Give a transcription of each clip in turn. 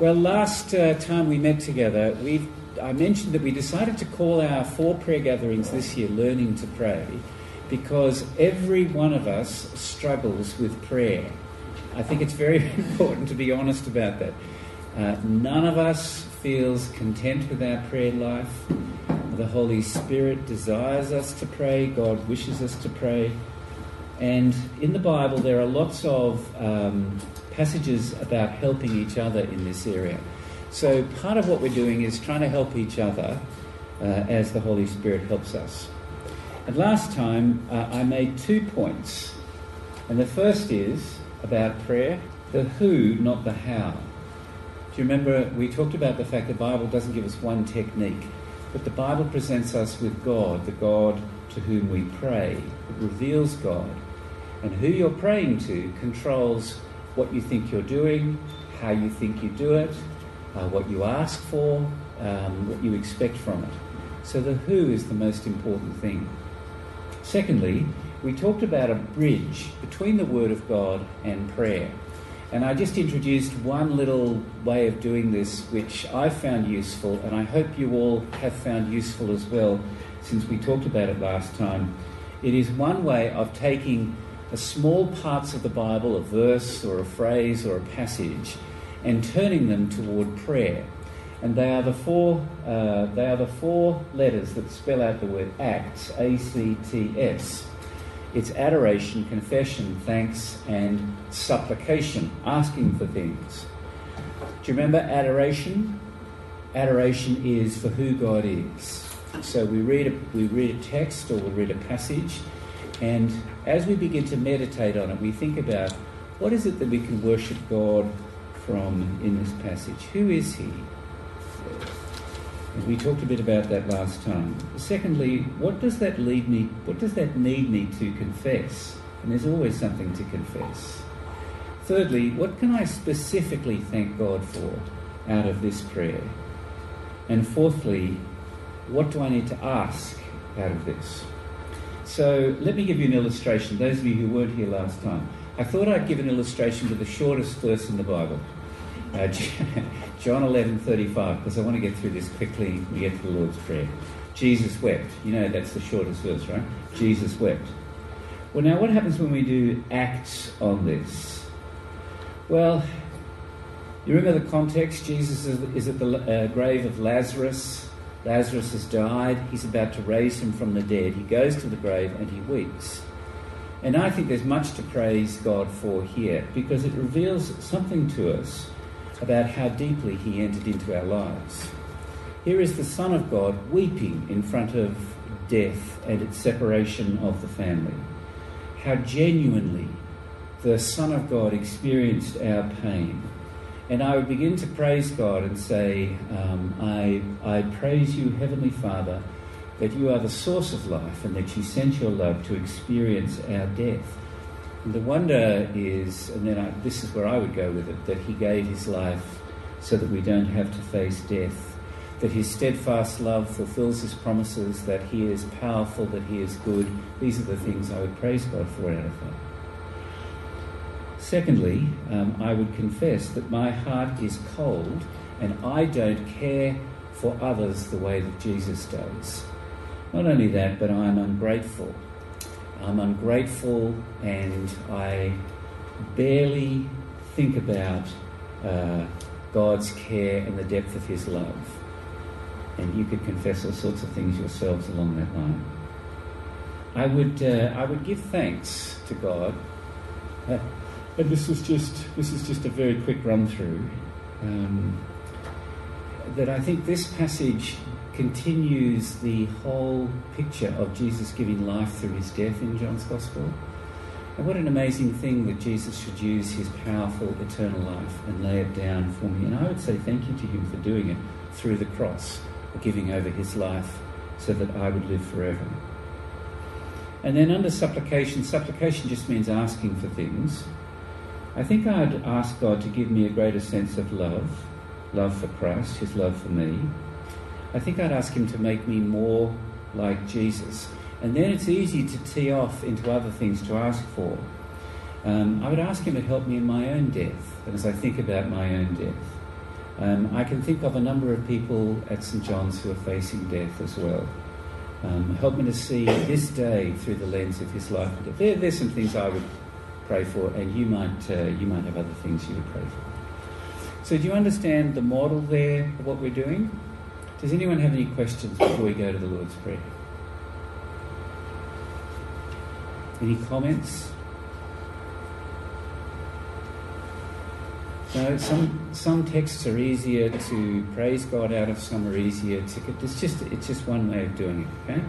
Well, last uh, time we met together, we I mentioned that we decided to call our four prayer gatherings this year Learning to Pray because every one of us struggles with prayer. I think it's very important to be honest about that. Uh, none of us feels content with our prayer life. The Holy Spirit desires us to pray, God wishes us to pray. And in the Bible, there are lots of um, passages about helping each other in this area. So, part of what we're doing is trying to help each other uh, as the Holy Spirit helps us. And last time, uh, I made two points. And the first is about prayer the who, not the how. Do you remember we talked about the fact the Bible doesn't give us one technique, but the Bible presents us with God, the God to whom we pray. It reveals God. And who you're praying to controls what you think you're doing, how you think you do it, uh, what you ask for, um, what you expect from it. So the who is the most important thing. Secondly, we talked about a bridge between the Word of God and prayer. And I just introduced one little way of doing this, which I found useful, and I hope you all have found useful as well, since we talked about it last time. It is one way of taking the small parts of the Bible, a verse or a phrase or a passage, and turning them toward prayer. And they are the four, uh, they are the four letters that spell out the word acts, A C T S. It's adoration, confession, thanks, and supplication, asking for things. Do you remember adoration? Adoration is for who God is. So we read a, we read a text or we read a passage, and as we begin to meditate on it, we think about what is it that we can worship God from in this passage? Who is He? And we talked a bit about that last time. Secondly, what does that lead me? What does that need me to confess? And there's always something to confess. Thirdly, what can I specifically thank God for out of this prayer? And fourthly, what do I need to ask out of this? So let me give you an illustration. Those of you who weren't here last time, I thought I'd give an illustration to the shortest verse in the Bible. Uh, John 11:35, because I want to get through this quickly. We get to the Lord's Prayer. Jesus wept. You know that's the shortest verse, right? Jesus wept. Well, now what happens when we do acts on this? Well, you remember the context. Jesus is at the uh, grave of Lazarus. Lazarus has died. He's about to raise him from the dead. He goes to the grave and he weeps. And I think there's much to praise God for here because it reveals something to us about how deeply he entered into our lives. Here is the Son of God weeping in front of death and its separation of the family. How genuinely the Son of God experienced our pain. And I would begin to praise God and say, um, I, I praise you, Heavenly Father, that you are the source of life and that you sent your love to experience our death. And the wonder is, and then I, this is where I would go with it, that he gave his life so that we don't have to face death, that his steadfast love fulfills his promises, that he is powerful, that he is good. These are the things I would praise God for out of that. Secondly, um, I would confess that my heart is cold and I don't care for others the way that Jesus does. Not only that, but I am ungrateful I'm ungrateful and I barely think about uh, God's care and the depth of His love. And you could confess all sorts of things yourselves along that line. I would, uh, I would give thanks to God. And this was just, this is just a very quick run through. Um, that I think this passage continues the whole picture of Jesus giving life through his death in John's Gospel. And what an amazing thing that Jesus should use his powerful eternal life and lay it down for me. And I would say thank you to him for doing it through the cross, giving over his life so that I would live forever. And then under supplication, supplication just means asking for things. I think I'd ask God to give me a greater sense of love, love for Christ, his love for me I think I'd ask him to make me more like Jesus. And then it's easy to tee off into other things to ask for. Um, I would ask him to help me in my own death, and as I think about my own death. Um, I can think of a number of people at St John's who are facing death as well. Um, help me to see this day through the lens of his life. There, there's some things I would pray for, and you might uh, you might have other things you would pray for. So, do you understand the model there of what we're doing? Does anyone have any questions before we go to the Lord's Prayer? Any comments? No, some some texts are easier to praise God out of. Some are easier to. It's just it's just one way of doing it. Okay,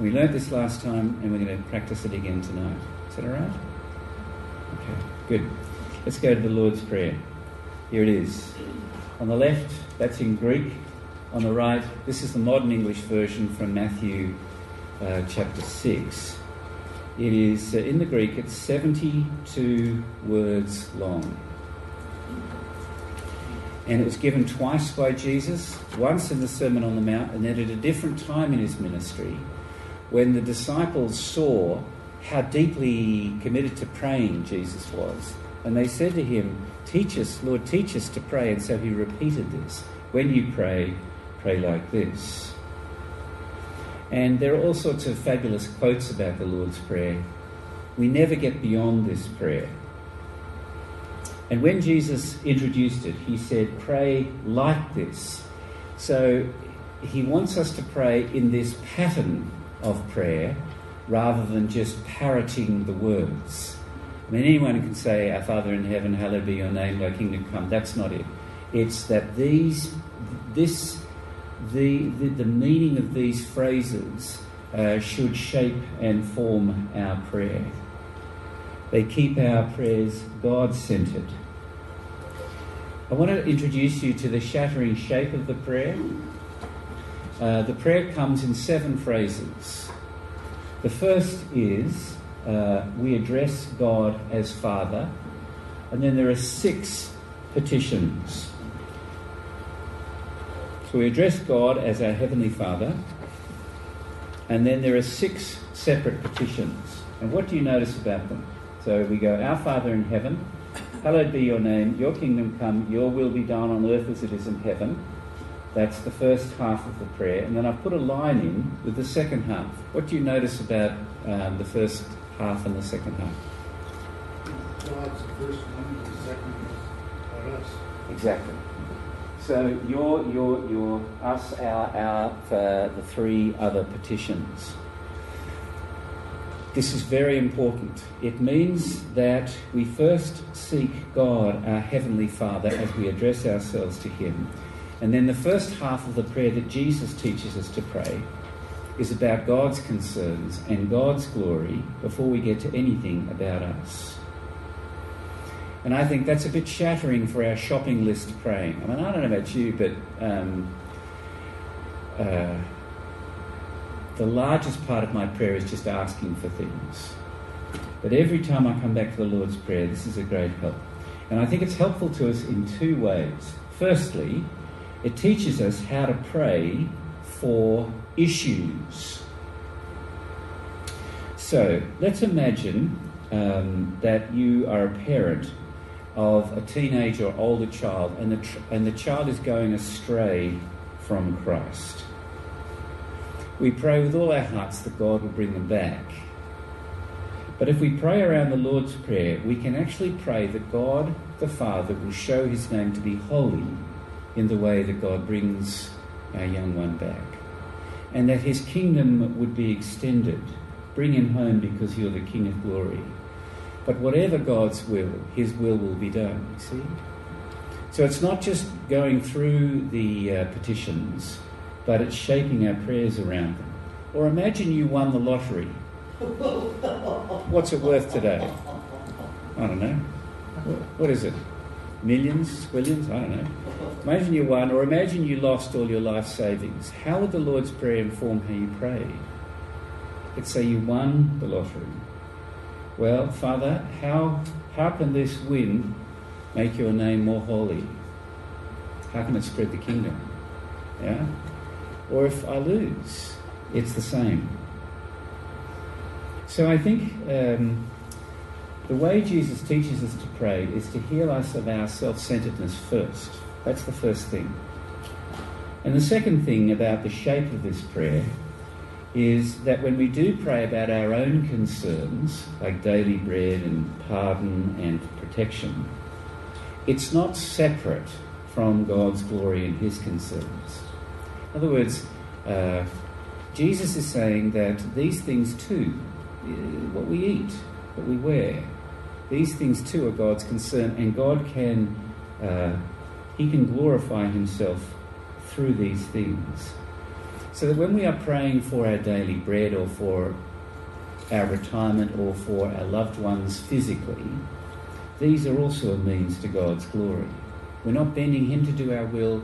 we learned this last time, and we're going to practice it again tonight. Is that all right? Okay, good. Let's go to the Lord's Prayer. Here it is. On the left, that's in Greek. On the right, this is the modern English version from Matthew uh, chapter 6. It is, uh, in the Greek, it's 72 words long. And it was given twice by Jesus, once in the Sermon on the Mount, and then at a different time in his ministry, when the disciples saw how deeply committed to praying Jesus was. And they said to him, Teach us, Lord, teach us to pray. And so he repeated this When you pray, pray like this. And there are all sorts of fabulous quotes about the Lord's Prayer. We never get beyond this prayer. And when Jesus introduced it, he said, Pray like this. So he wants us to pray in this pattern of prayer rather than just parroting the words. I mean, anyone can say, Our Father in heaven, hallowed be your name, thy kingdom come. That's not it. It's that these, this, the, the, the meaning of these phrases uh, should shape and form our prayer. They keep our prayers God centered. I want to introduce you to the shattering shape of the prayer. Uh, the prayer comes in seven phrases. The first is uh, we address God as Father, and then there are six petitions. So we address God as our Heavenly Father, and then there are six separate petitions. And what do you notice about them? So we go, Our Father in heaven, hallowed be your name, your kingdom come, your will be done on earth as it is in heaven. That's the first half of the prayer. And then I've put a line in with the second half. What do you notice about um, the first half and the second half? God's the first one, the second is about us. Exactly. So your, your, your, us, our, our, uh, the three other petitions. This is very important. It means that we first seek God, our Heavenly Father, as we address ourselves to Him. And then the first half of the prayer that Jesus teaches us to pray is about God's concerns and God's glory before we get to anything about us. And I think that's a bit shattering for our shopping list praying. I mean, I don't know about you, but um, uh, the largest part of my prayer is just asking for things. But every time I come back to the Lord's Prayer, this is a great help. And I think it's helpful to us in two ways. Firstly, it teaches us how to pray for issues. So let's imagine um, that you are a parent of a teenage or older child, and the, tr- and the child is going astray from Christ. We pray with all our hearts that God will bring them back. But if we pray around the Lord's Prayer, we can actually pray that God the Father will show his name to be holy in the way that God brings our young one back. And that his kingdom would be extended. Bring him home because you're the King of glory. But whatever God's will, his will will be done, you see? So it's not just going through the uh, petitions, but it's shaping our prayers around them. Or imagine you won the lottery. What's it worth today? I don't know. What is it? Millions? Billions? I don't know. Imagine you won, or imagine you lost all your life savings. How would the Lord's Prayer inform how you prayed? Let's say you won the lottery. Well, Father, how, how can this win make your name more holy? How can it spread the kingdom? Yeah? Or if I lose, it's the same. So I think um, the way Jesus teaches us to pray is to heal us of our self centeredness first. That's the first thing. And the second thing about the shape of this prayer is that when we do pray about our own concerns, like daily bread and pardon and protection, it's not separate from God's glory and His concerns. In other words, uh, Jesus is saying that these things too, uh, what we eat, what we wear, these things too are God's concern, and God can, uh, He can glorify Himself through these things. So that when we are praying for our daily bread or for our retirement or for our loved ones physically, these are also a means to God's glory. We're not bending Him to do our will,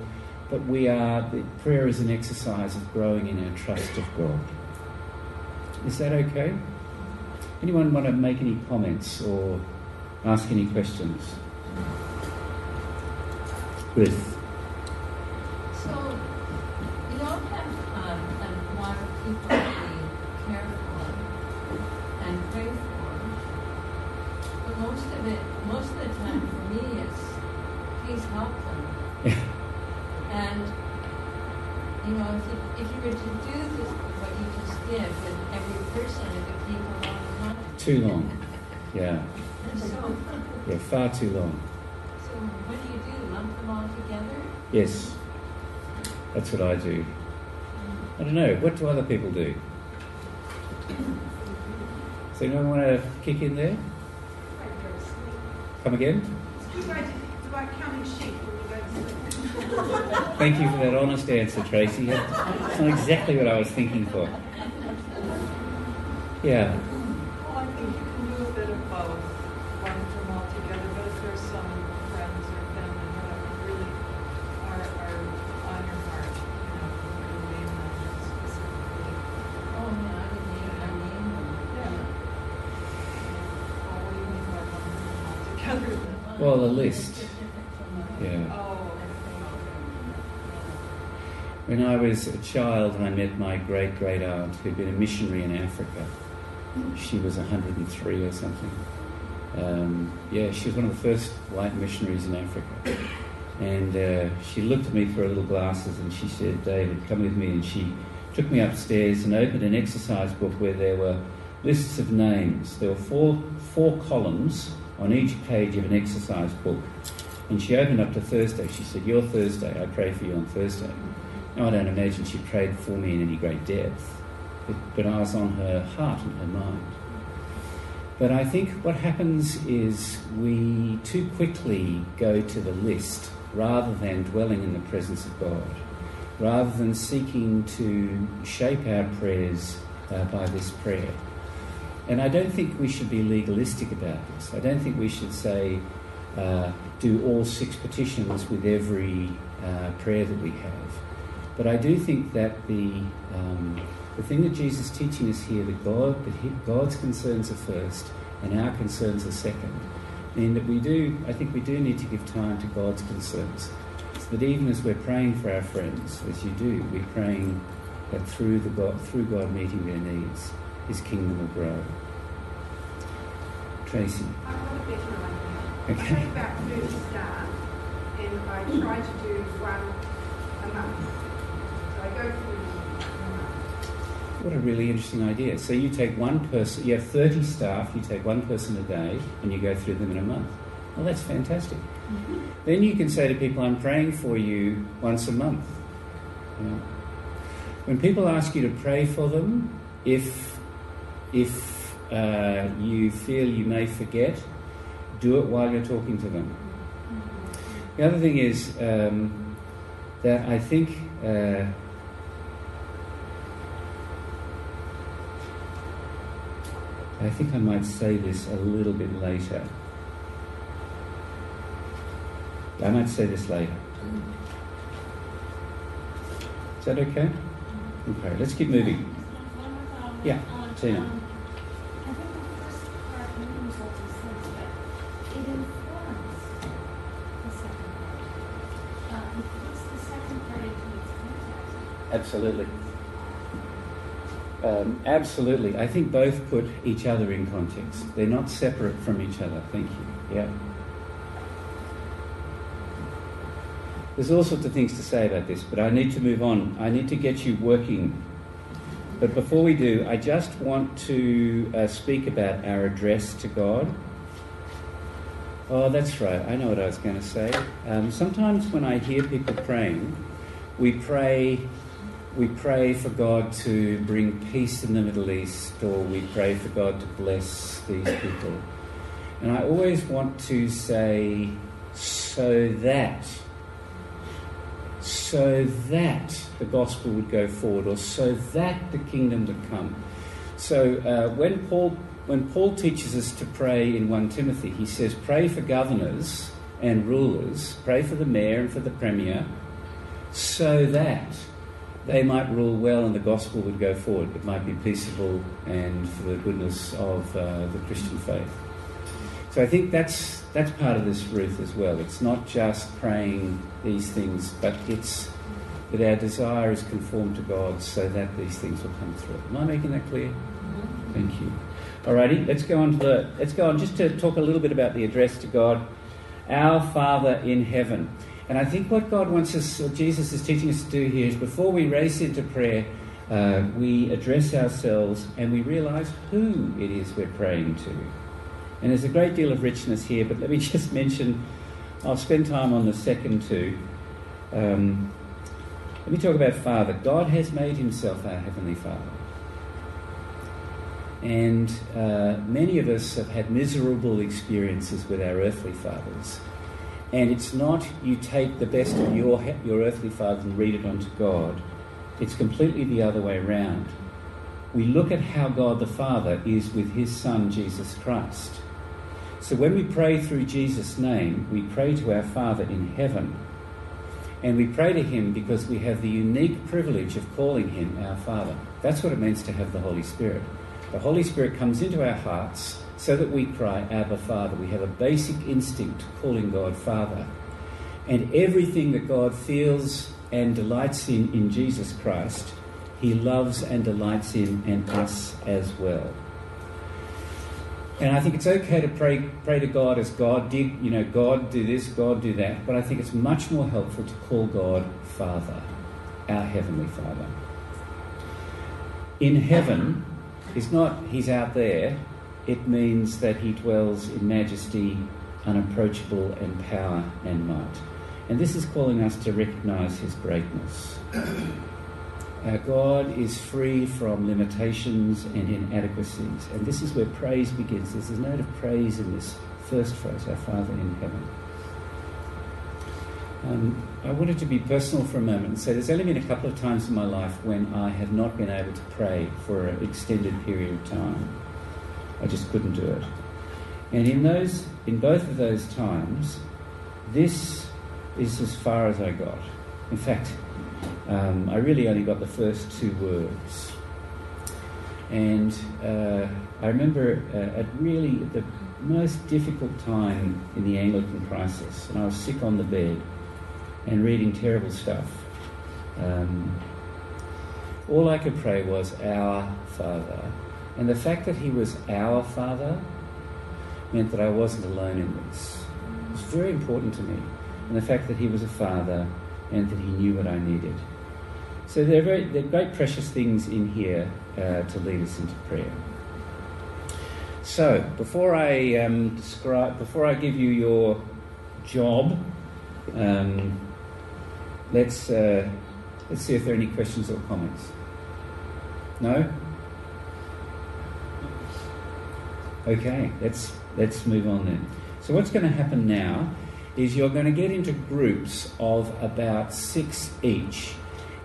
but we are, prayer is an exercise of growing in our trust of God. Is that okay? Anyone want to make any comments or ask any questions? Ruth. Too long. Yeah. Yeah, far too long. So what do you do? Lump them all together? Yes. That's what I do. I don't know. What do other people do? Does anyone want to kick in there? Come again? Thank you for that honest answer, Tracy. That's not exactly what I was thinking for. Yeah. Well, a list. Yeah. When I was a child, I met my great great aunt who'd been a missionary in Africa. She was 103 or something. Um, yeah, she was one of the first white missionaries in Africa. And uh, she looked at me through her little glasses and she said, David, come with me. And she took me upstairs and opened an exercise book where there were lists of names. There were four, four columns on each page of an exercise book. And she opened up to Thursday. She said, You're Thursday. I pray for you on Thursday. Now, I don't imagine she prayed for me in any great depth, but, but I was on her heart and her mind. But I think what happens is we too quickly go to the list rather than dwelling in the presence of God, rather than seeking to shape our prayers uh, by this prayer. And I don't think we should be legalistic about this. I don't think we should say, uh, do all six petitions with every uh, prayer that we have. But I do think that the, um, the thing that Jesus is teaching us here, that, God, that God's concerns are first and our concerns are second, mean that we do, I think we do need to give time to God's concerns. So that even as we're praying for our friends, as you do, we're praying that through, the God, through God meeting their needs, his kingdom will grow. Tracy. I've a better idea. Okay. I take about 30 staff and I try to do one a month. So I go through what a really interesting idea. So you take one person, you have 30 staff, you take one person a day, and you go through them in a month. Well, that's fantastic. Mm-hmm. Then you can say to people, I'm praying for you once a month. You know? When people ask you to pray for them, if if uh, you feel you may forget, do it while you're talking to them. The other thing is um, that I think uh, I think I might say this a little bit later. I might say this later. Is that okay? Okay, let's keep moving. Yeah, Tina. Absolutely. Um, absolutely. I think both put each other in context. They're not separate from each other. Thank you. Yeah. There's all sorts of things to say about this, but I need to move on. I need to get you working. But before we do, I just want to uh, speak about our address to God. Oh, that's right. I know what I was going to say. Um, sometimes when I hear people praying, we pray, we pray for God to bring peace in the Middle East, or we pray for God to bless these people. And I always want to say, so that, so that the gospel would go forward, or so that the kingdom would come. So uh, when Paul when Paul teaches us to pray in 1 Timothy, he says, pray for governors and rulers, pray for the mayor and for the premier, so that they might rule well and the gospel would go forward. It might be peaceable and for the goodness of uh, the Christian faith. So I think that's that's part of this Ruth as well. It's not just praying these things, but it's that our desire is conformed to God so that these things will come through. Am I making that clear? Thank you. Alrighty, let's go on to the let's go on just to talk a little bit about the address to God, our Father in heaven. And I think what God wants us, or Jesus is teaching us to do here, is before we race into prayer, uh, we address ourselves and we realize who it is we're praying to. And there's a great deal of richness here, but let me just mention, I'll spend time on the second two. Um, let me talk about Father. God has made himself our Heavenly Father. And uh, many of us have had miserable experiences with our earthly fathers. And it's not you take the best of your, your earthly father and read it onto God. It's completely the other way around. We look at how God the Father is with his Son, Jesus Christ. So when we pray through Jesus' name, we pray to our Father in heaven. And we pray to him because we have the unique privilege of calling him our Father. That's what it means to have the Holy Spirit. The Holy Spirit comes into our hearts so that we cry, Abba, Father. We have a basic instinct calling God Father. And everything that God feels and delights in in Jesus Christ, He loves and delights in, and us as well. And I think it's okay to pray, pray to God as God did, you know, God do this, God do that. But I think it's much more helpful to call God Father, our Heavenly Father. In heaven, He's not He's out there, it means that He dwells in majesty, unapproachable, and power and might. And this is calling us to recognize His greatness. Our God is free from limitations and inadequacies. And this is where praise begins. There's a note of praise in this first phrase, Our Father in heaven. Um, I wanted to be personal for a moment and say there's only been a couple of times in my life when I have not been able to pray for an extended period of time. I just couldn't do it. And in those, in both of those times, this is as far as I got. In fact, um, I really only got the first two words. And uh, I remember uh, at really the most difficult time in the Anglican crisis, and I was sick on the bed and reading terrible stuff. Um, all I could pray was, Our Father. And the fact that He was our Father meant that I wasn't alone in this. It was very important to me. And the fact that He was a Father and that He knew what I needed. So there are, very, there are great precious things in here uh, to lead us into prayer. So before I um, describe, before I give you your job, um, let's uh, let's see if there are any questions or comments. No. Okay, let's let's move on then. So what's going to happen now is you're going to get into groups of about six each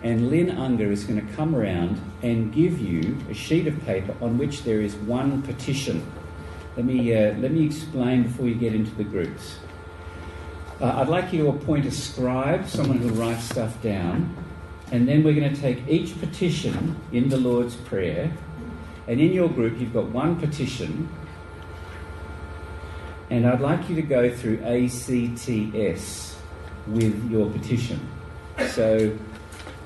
and Lynn Unger is going to come around and give you a sheet of paper on which there is one petition. Let me, uh, let me explain before you get into the groups. Uh, I'd like you to appoint a scribe, someone who writes stuff down, and then we're going to take each petition in the Lord's Prayer, and in your group you've got one petition, and I'd like you to go through ACTS with your petition. So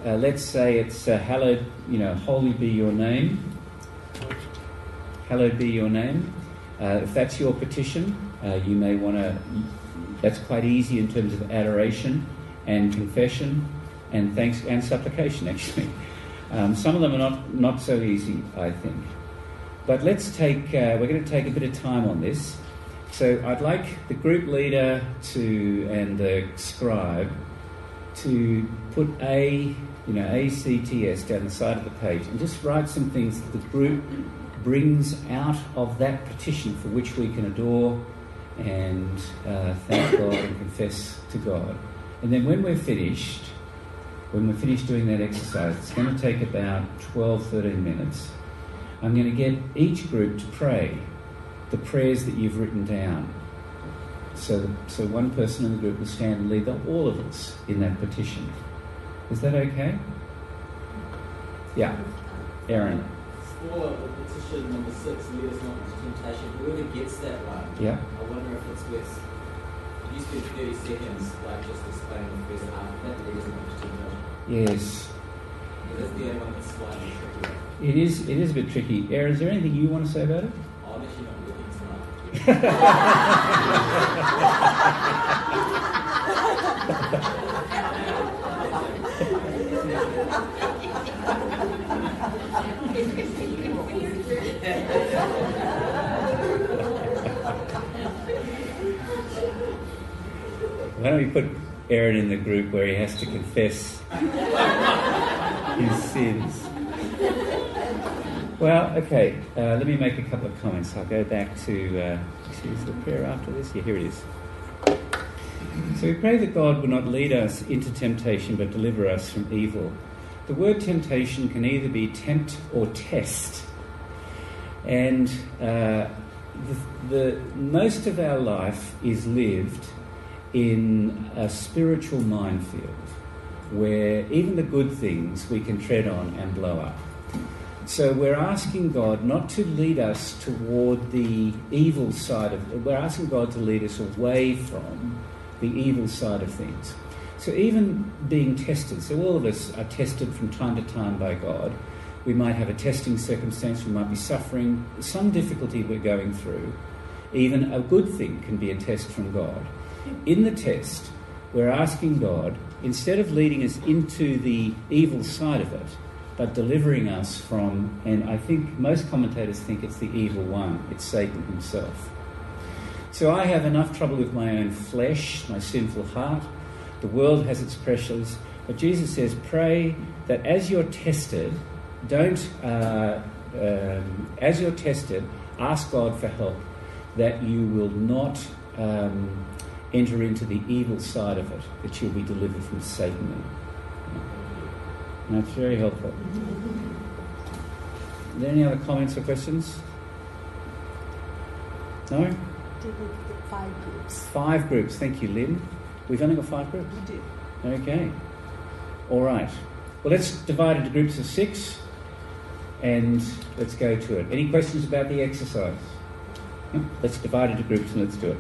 uh, let's say it's uh, hallowed, you know, holy be your name. Hallowed be your name. Uh, if that's your petition, uh, you may want to. That's quite easy in terms of adoration. and confession and thanks and supplication actually. Um, some of them are not, not so easy, I think. But let's take, uh, we're going to take a bit of time on this. So I'd like the group leader to and the scribe to put A, you know, ACTS down the side of the page and just write some things that the group brings out of that petition for which we can adore and uh, thank God and confess to God. And then when we're finished, when we're finished doing that exercise, it's going to take about 12, 13 minutes. I'm going to get each group to pray the prayers that you've written down. So, so one person in the group will stand and lead all of us in that petition. Is that okay? Yeah. Aaron. For petition number six, lead us not into temptation, whoever gets that one, Yeah. I wonder if it's worth, you spend 30 seconds, like just explaining the first half that, lead us not into temptation. Yes. The only one that's slightly tricky. It is, it is a bit tricky. Aaron, is there anything you want to say about it? Why don't we put Aaron in the group where he has to confess his sins? Well, okay, uh, let me make a couple of comments. I'll go back to, uh, is the prayer after this? Yeah, here it is. So we pray that God will not lead us into temptation but deliver us from evil. The word temptation can either be tempt or test. And uh, the, the, most of our life is lived in a spiritual minefield where even the good things we can tread on and blow up. So we're asking God not to lead us toward the evil side of we're asking God to lead us away from the evil side of things. So even being tested, so all of us are tested from time to time by God. We might have a testing circumstance, we might be suffering some difficulty we're going through. Even a good thing can be a test from God. In the test, we're asking God, instead of leading us into the evil side of it, but delivering us from, and I think most commentators think it's the evil one, it's Satan himself. So I have enough trouble with my own flesh, my sinful heart. The world has its pressures. But Jesus says, pray that as you're tested, don't, uh, um, as you're tested, ask God for help, that you will not um, enter into the evil side of it, that you'll be delivered from Satan. That's very helpful. Are there any other comments or questions? No? five groups. Five groups. Thank you, Lynn. We've only got five groups. We did. Okay. All right. Well, let's divide into groups of six and let's go to it. Any questions about the exercise? No? Let's divide into groups and let's do it.